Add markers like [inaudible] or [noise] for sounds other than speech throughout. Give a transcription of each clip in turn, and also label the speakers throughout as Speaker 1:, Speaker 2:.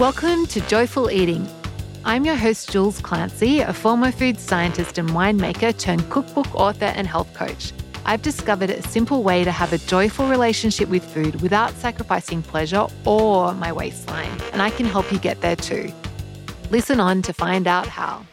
Speaker 1: Welcome to Joyful Eating. I'm your host, Jules Clancy, a former food scientist and winemaker turned cookbook author and health coach. I've discovered a simple way to have a joyful relationship with food without sacrificing pleasure or my waistline, and I can help you get there too. Listen on to find out how.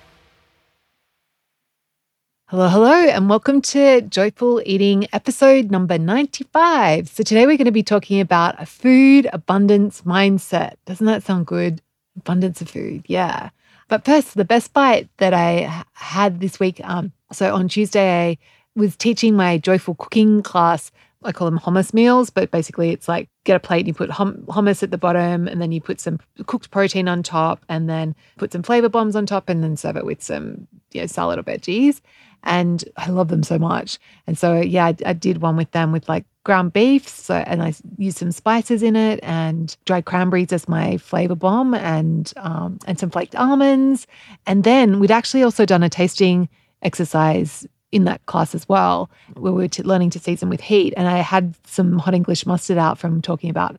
Speaker 1: Hello, hello, and welcome to Joyful Eating episode number 95. So, today we're going to be talking about a food abundance mindset. Doesn't that sound good? Abundance of food, yeah. But first, the best bite that I had this week. Um, so, on Tuesday, I was teaching my joyful cooking class. I call them hummus meals, but basically it's like get a plate and you put hum- hummus at the bottom and then you put some cooked protein on top and then put some flavor bombs on top and then serve it with some you know, salad or veggies and I love them so much. And so yeah, I, I, did one with them with like ground beef, so and I used some spices in it and dried cranberries as my flavor bomb, and um, and some flaked almonds. And then we'd actually also done a tasting exercise in that class as well, where we were t- learning to season with heat. And I had some hot English mustard out from talking about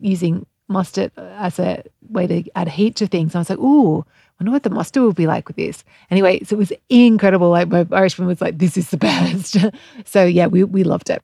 Speaker 1: using mustard as a way to add heat to things. And I was like, ooh, wonder what the mustard will be like with this. Anyway, so it was incredible. Like my Irishman was like, this is the best. [laughs] so yeah, we, we loved it.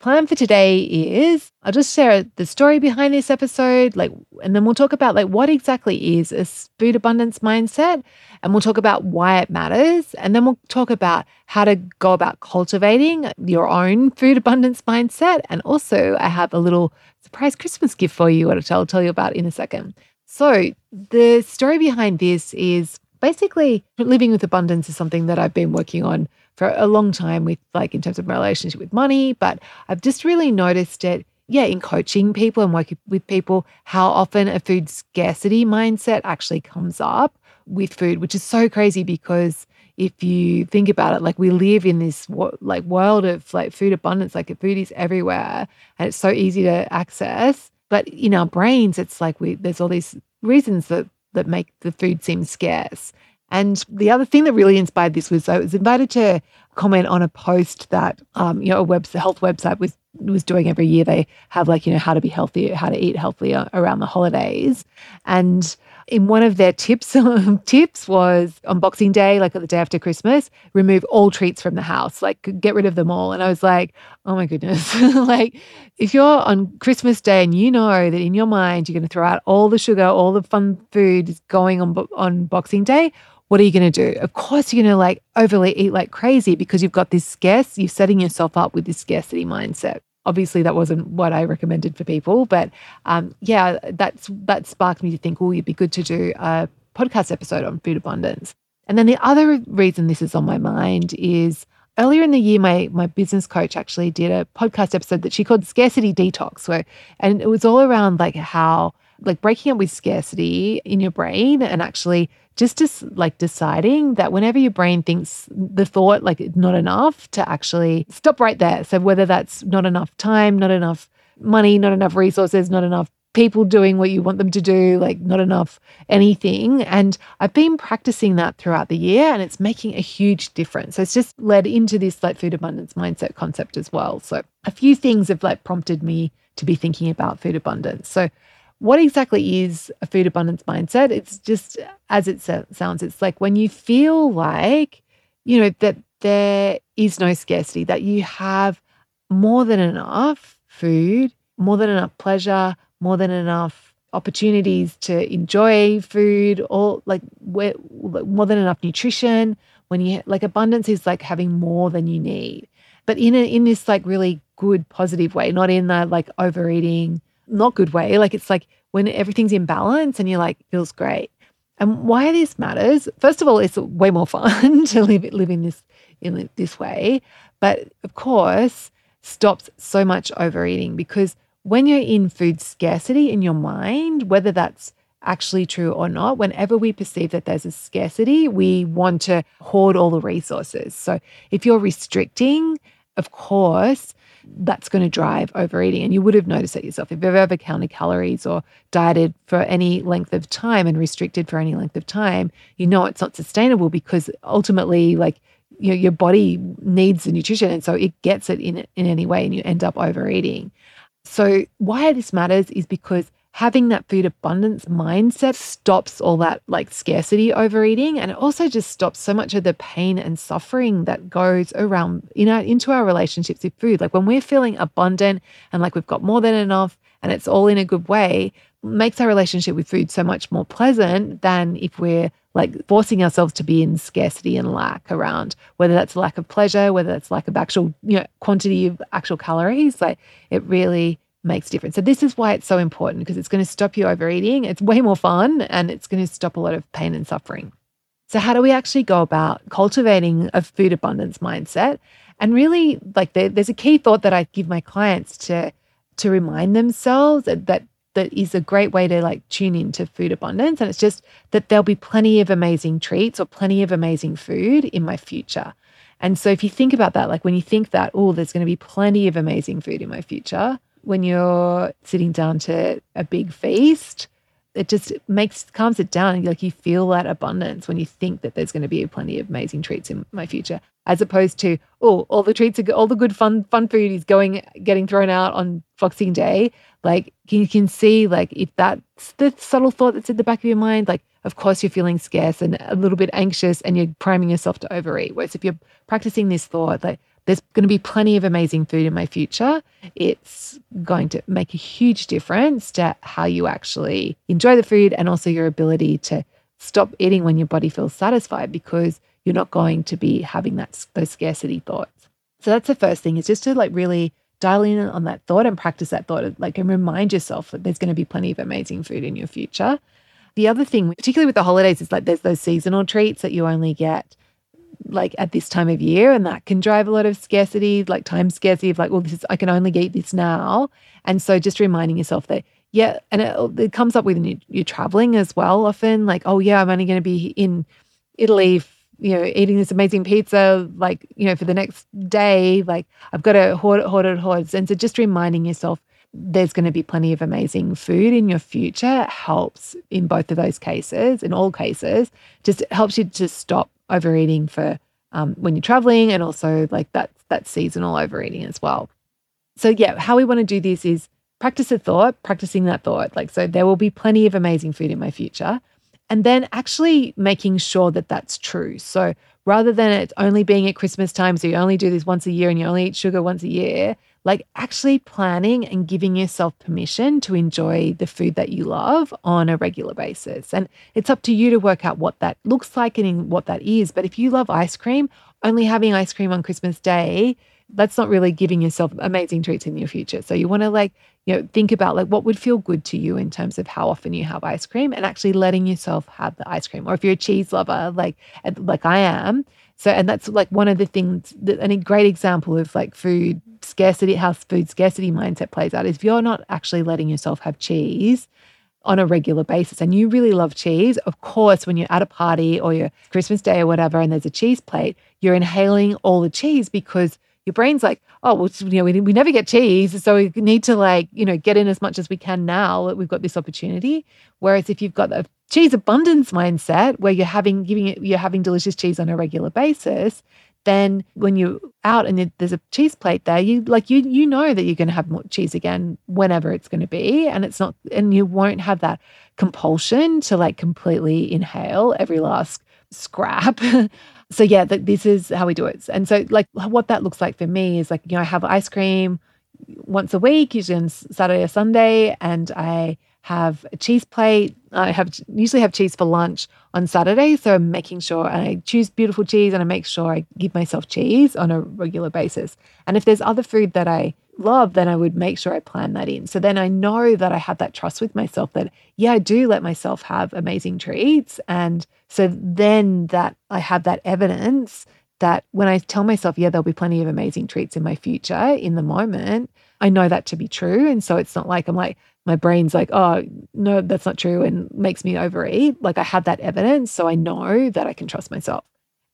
Speaker 1: Plan for today is I'll just share the story behind this episode, like, and then we'll talk about like what exactly is a food abundance mindset, and we'll talk about why it matters, and then we'll talk about how to go about cultivating your own food abundance mindset, and also I have a little surprise Christmas gift for you, which I'll tell you about in a second. So, the story behind this is basically living with abundance is something that I've been working on for a long time with, like, in terms of my relationship with money. But I've just really noticed it, yeah, in coaching people and working with people, how often a food scarcity mindset actually comes up with food, which is so crazy because if you think about it, like we live in this like world of like food abundance, like food is everywhere and it's so easy to access. But in our brains, it's like we there's all these reasons that that make the food seem scarce. And the other thing that really inspired this was I was invited to comment on a post that um, you know a web health website was was doing every year. They have like you know how to be healthy, how to eat healthier around the holidays, and in one of their tips [laughs] tips was on Boxing Day, like the day after Christmas, remove all treats from the house, like get rid of them all. And I was like, oh my goodness, [laughs] like if you're on Christmas Day and you know that in your mind you're going to throw out all the sugar, all the fun food is going on on Boxing Day. What are you going to do? Of course, you're going to like overly eat like crazy because you've got this scarce, you're setting yourself up with this scarcity mindset obviously that wasn't what I recommended for people, but um, yeah, that's that sparked me to think, oh, it'd be good to do a podcast episode on food abundance. And then the other reason this is on my mind is earlier in the year, my my business coach actually did a podcast episode that she called Scarcity Detox, where and it was all around like how like breaking up with scarcity in your brain and actually just as like deciding that whenever your brain thinks the thought like not enough to actually stop right there. So whether that's not enough time, not enough money, not enough resources, not enough people doing what you want them to do, like not enough anything. And I've been practicing that throughout the year and it's making a huge difference. So it's just led into this like food abundance mindset concept as well. So a few things have like prompted me to be thinking about food abundance. So what exactly is a food abundance mindset? It's just as it sounds, it's like when you feel like, you know, that there is no scarcity, that you have more than enough food, more than enough pleasure, more than enough opportunities to enjoy food, or like more than enough nutrition. When you like abundance is like having more than you need, but in a, in this like really good positive way, not in the like overeating not good way. Like it's like when everything's in balance and you're like, feels great. And why this matters, first of all, it's way more [laughs] fun to live live in this in this way. But of course, stops so much overeating because when you're in food scarcity in your mind, whether that's actually true or not, whenever we perceive that there's a scarcity, we want to hoard all the resources. So if you're restricting, of course, that's going to drive overeating. And you would have noticed it yourself. If you've ever counted calories or dieted for any length of time and restricted for any length of time, you know it's not sustainable because ultimately, like, you know, your body needs the nutrition. And so it gets it in, in any way and you end up overeating. So, why this matters is because having that food abundance mindset stops all that like scarcity overeating and it also just stops so much of the pain and suffering that goes around you know into our relationships with food. Like when we're feeling abundant and like we've got more than enough and it's all in a good way makes our relationship with food so much more pleasant than if we're like forcing ourselves to be in scarcity and lack around whether that's lack of pleasure whether that's lack of actual you know quantity of actual calories. Like it really makes difference so this is why it's so important because it's going to stop you overeating it's way more fun and it's going to stop a lot of pain and suffering so how do we actually go about cultivating a food abundance mindset and really like there, there's a key thought that i give my clients to to remind themselves that, that that is a great way to like tune into food abundance. And it's just that there'll be plenty of amazing treats or plenty of amazing food in my future. And so if you think about that, like when you think that, oh, there's going to be plenty of amazing food in my future, when you're sitting down to a big feast, it just makes calms it down. Like you feel that abundance when you think that there's going to be plenty of amazing treats in my future as opposed to oh all the treats are all the good fun fun food is going getting thrown out on Boxing Day. Like you can see like if that's the subtle thought that's in the back of your mind, like of course you're feeling scarce and a little bit anxious and you're priming yourself to overeat. Whereas if you're practicing this thought, like there's going to be plenty of amazing food in my future, it's going to make a huge difference to how you actually enjoy the food and also your ability to stop eating when your body feels satisfied because you're not going to be having that those scarcity thoughts. So that's the first thing is just to like really dial in on that thought and practice that thought like and remind yourself that there's going to be plenty of amazing food in your future. The other thing, particularly with the holidays, is like there's those seasonal treats that you only get like at this time of year and that can drive a lot of scarcity like time scarcity of like well this is i can only eat this now and so just reminding yourself that yeah and it, it comes up with you, you're traveling as well often like oh yeah i'm only going to be in italy you know, eating this amazing pizza, like, you know, for the next day, like I've got to hoard it, hoard it, hoard. And so just reminding yourself there's going to be plenty of amazing food in your future helps in both of those cases, in all cases, just helps you to stop overeating for um, when you're traveling and also like that, that seasonal overeating as well. So, yeah, how we want to do this is practice a thought, practicing that thought. Like, so there will be plenty of amazing food in my future and then actually making sure that that's true. So rather than it only being at Christmas time, so you only do this once a year and you only eat sugar once a year, like actually planning and giving yourself permission to enjoy the food that you love on a regular basis. And it's up to you to work out what that looks like and what that is. But if you love ice cream, only having ice cream on Christmas Day that's not really giving yourself amazing treats in your future. So you want to like, you know, think about like what would feel good to you in terms of how often you have ice cream and actually letting yourself have the ice cream. Or if you're a cheese lover, like like I am. So and that's like one of the things that and a great example of like food scarcity, how food scarcity mindset plays out is if you're not actually letting yourself have cheese on a regular basis and you really love cheese, of course, when you're at a party or your Christmas day or whatever and there's a cheese plate, you're inhaling all the cheese because your brain's like, oh, well, you know, we, we never get cheese. So we need to like, you know, get in as much as we can now that we've got this opportunity. Whereas if you've got a cheese abundance mindset where you're having, giving it, you're having delicious cheese on a regular basis, then when you're out and there's a cheese plate there, you like, you, you know that you're going to have more cheese again whenever it's going to be. And it's not, and you won't have that compulsion to like completely inhale every last scrap [laughs] so yeah, this is how we do it. And so like what that looks like for me is like, you know, I have ice cream once a week, usually on Saturday or Sunday, and I have a cheese plate. I have usually have cheese for lunch on Saturday. So I'm making sure and I choose beautiful cheese and I make sure I give myself cheese on a regular basis. And if there's other food that I love, then I would make sure I plan that in. So then I know that I have that trust with myself that, yeah, I do let myself have amazing treats. And so then that I have that evidence that when I tell myself, yeah, there'll be plenty of amazing treats in my future in the moment, I know that to be true. And so it's not like I'm like, my brain's like, oh, no, that's not true and makes me overeat. Like I have that evidence. So I know that I can trust myself.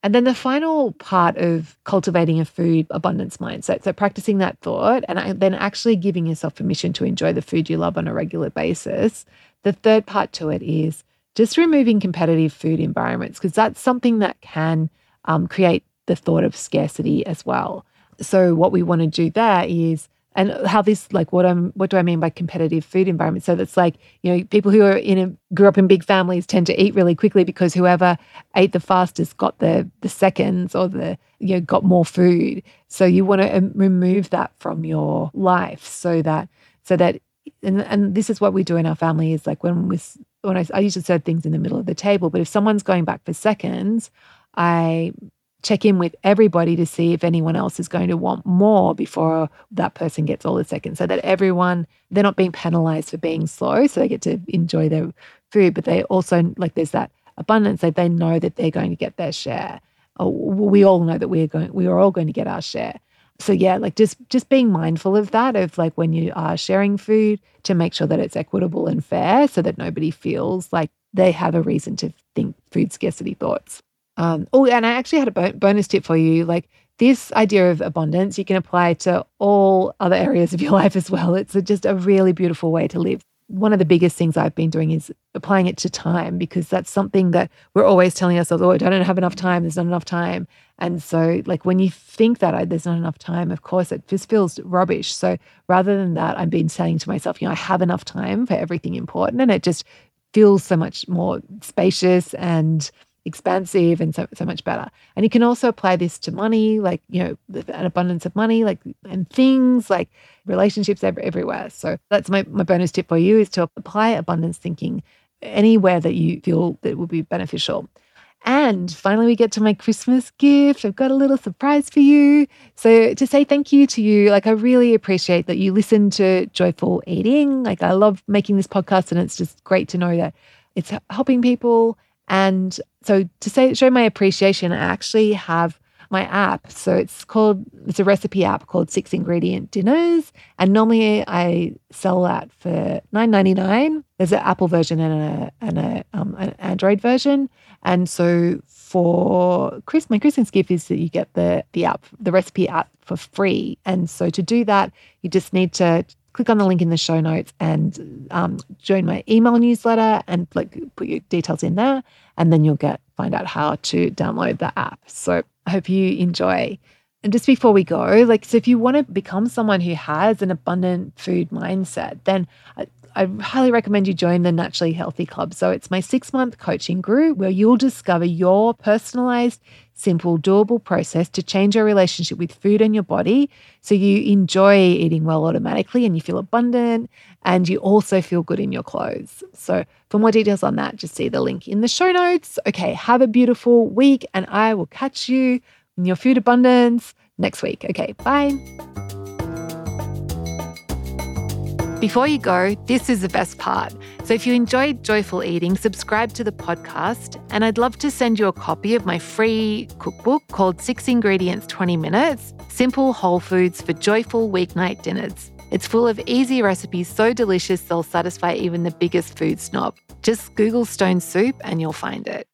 Speaker 1: And then the final part of cultivating a food abundance mindset, so practicing that thought and then actually giving yourself permission to enjoy the food you love on a regular basis. The third part to it is just removing competitive food environments because that's something that can um, create the thought of scarcity as well. So, what we want to do there is and how this like what I'm what do I mean by competitive food environment? So that's like, you know, people who are in a grew up in big families tend to eat really quickly because whoever ate the fastest got the the seconds or the you know got more food. So you want to um, remove that from your life so that so that and and this is what we do in our family is like when we when I, I usually serve things in the middle of the table, but if someone's going back for seconds, I check in with everybody to see if anyone else is going to want more before that person gets all the seconds so that everyone they're not being penalized for being slow so they get to enjoy their food but they also like there's that abundance that they know that they're going to get their share. Oh, we all know that we're going we are all going to get our share. So yeah like just just being mindful of that of like when you are sharing food to make sure that it's equitable and fair so that nobody feels like they have a reason to think food scarcity thoughts um, oh, and I actually had a bonus tip for you. Like this idea of abundance, you can apply to all other areas of your [laughs] life as well. It's a, just a really beautiful way to live. One of the biggest things I've been doing is applying it to time because that's something that we're always telling ourselves, oh, I don't have enough time. There's not enough time. And so, like, when you think that there's not enough time, of course, it just feels rubbish. So, rather than that, I've been saying to myself, you know, I have enough time for everything important. And it just feels so much more spacious and expansive and so, so much better. And you can also apply this to money, like, you know, an abundance of money, like, and things like relationships everywhere. So that's my, my bonus tip for you is to apply abundance thinking anywhere that you feel that will be beneficial. And finally, we get to my Christmas gift. I've got a little surprise for you. So, to say thank you to you, like, I really appreciate that you listen to Joyful Eating. Like, I love making this podcast, and it's just great to know that it's helping people and so to say show my appreciation, I actually have my app. So it's called it's a recipe app called Six Ingredient Dinners. And normally I sell that for nine ninety nine. There's an Apple version and a and a um, an Android version. And so for Chris, my Christmas gift is that you get the the app, the recipe app for free. And so to do that, you just need to click on the link in the show notes and um, join my email newsletter and like put your details in there and then you'll get find out how to download the app. So i hope you enjoy. And just before we go like so if you want to become someone who has an abundant food mindset then I, I highly recommend you join the Naturally Healthy Club. So, it's my six month coaching group where you'll discover your personalized simple, doable process to change your relationship with food and your body so you enjoy eating well automatically and you feel abundant and you also feel good in your clothes. So, for more details on that, just see the link in the show notes. Okay, have a beautiful week and I will catch you in your food abundance next week. Okay, bye. Before you go, this is the best part. So if you enjoyed Joyful Eating, subscribe to the podcast. And I'd love to send you a copy of my free cookbook called Six Ingredients 20 Minutes Simple Whole Foods for Joyful Weeknight Dinners. It's full of easy recipes so delicious they'll satisfy even the biggest food snob. Just Google stone soup and you'll find it.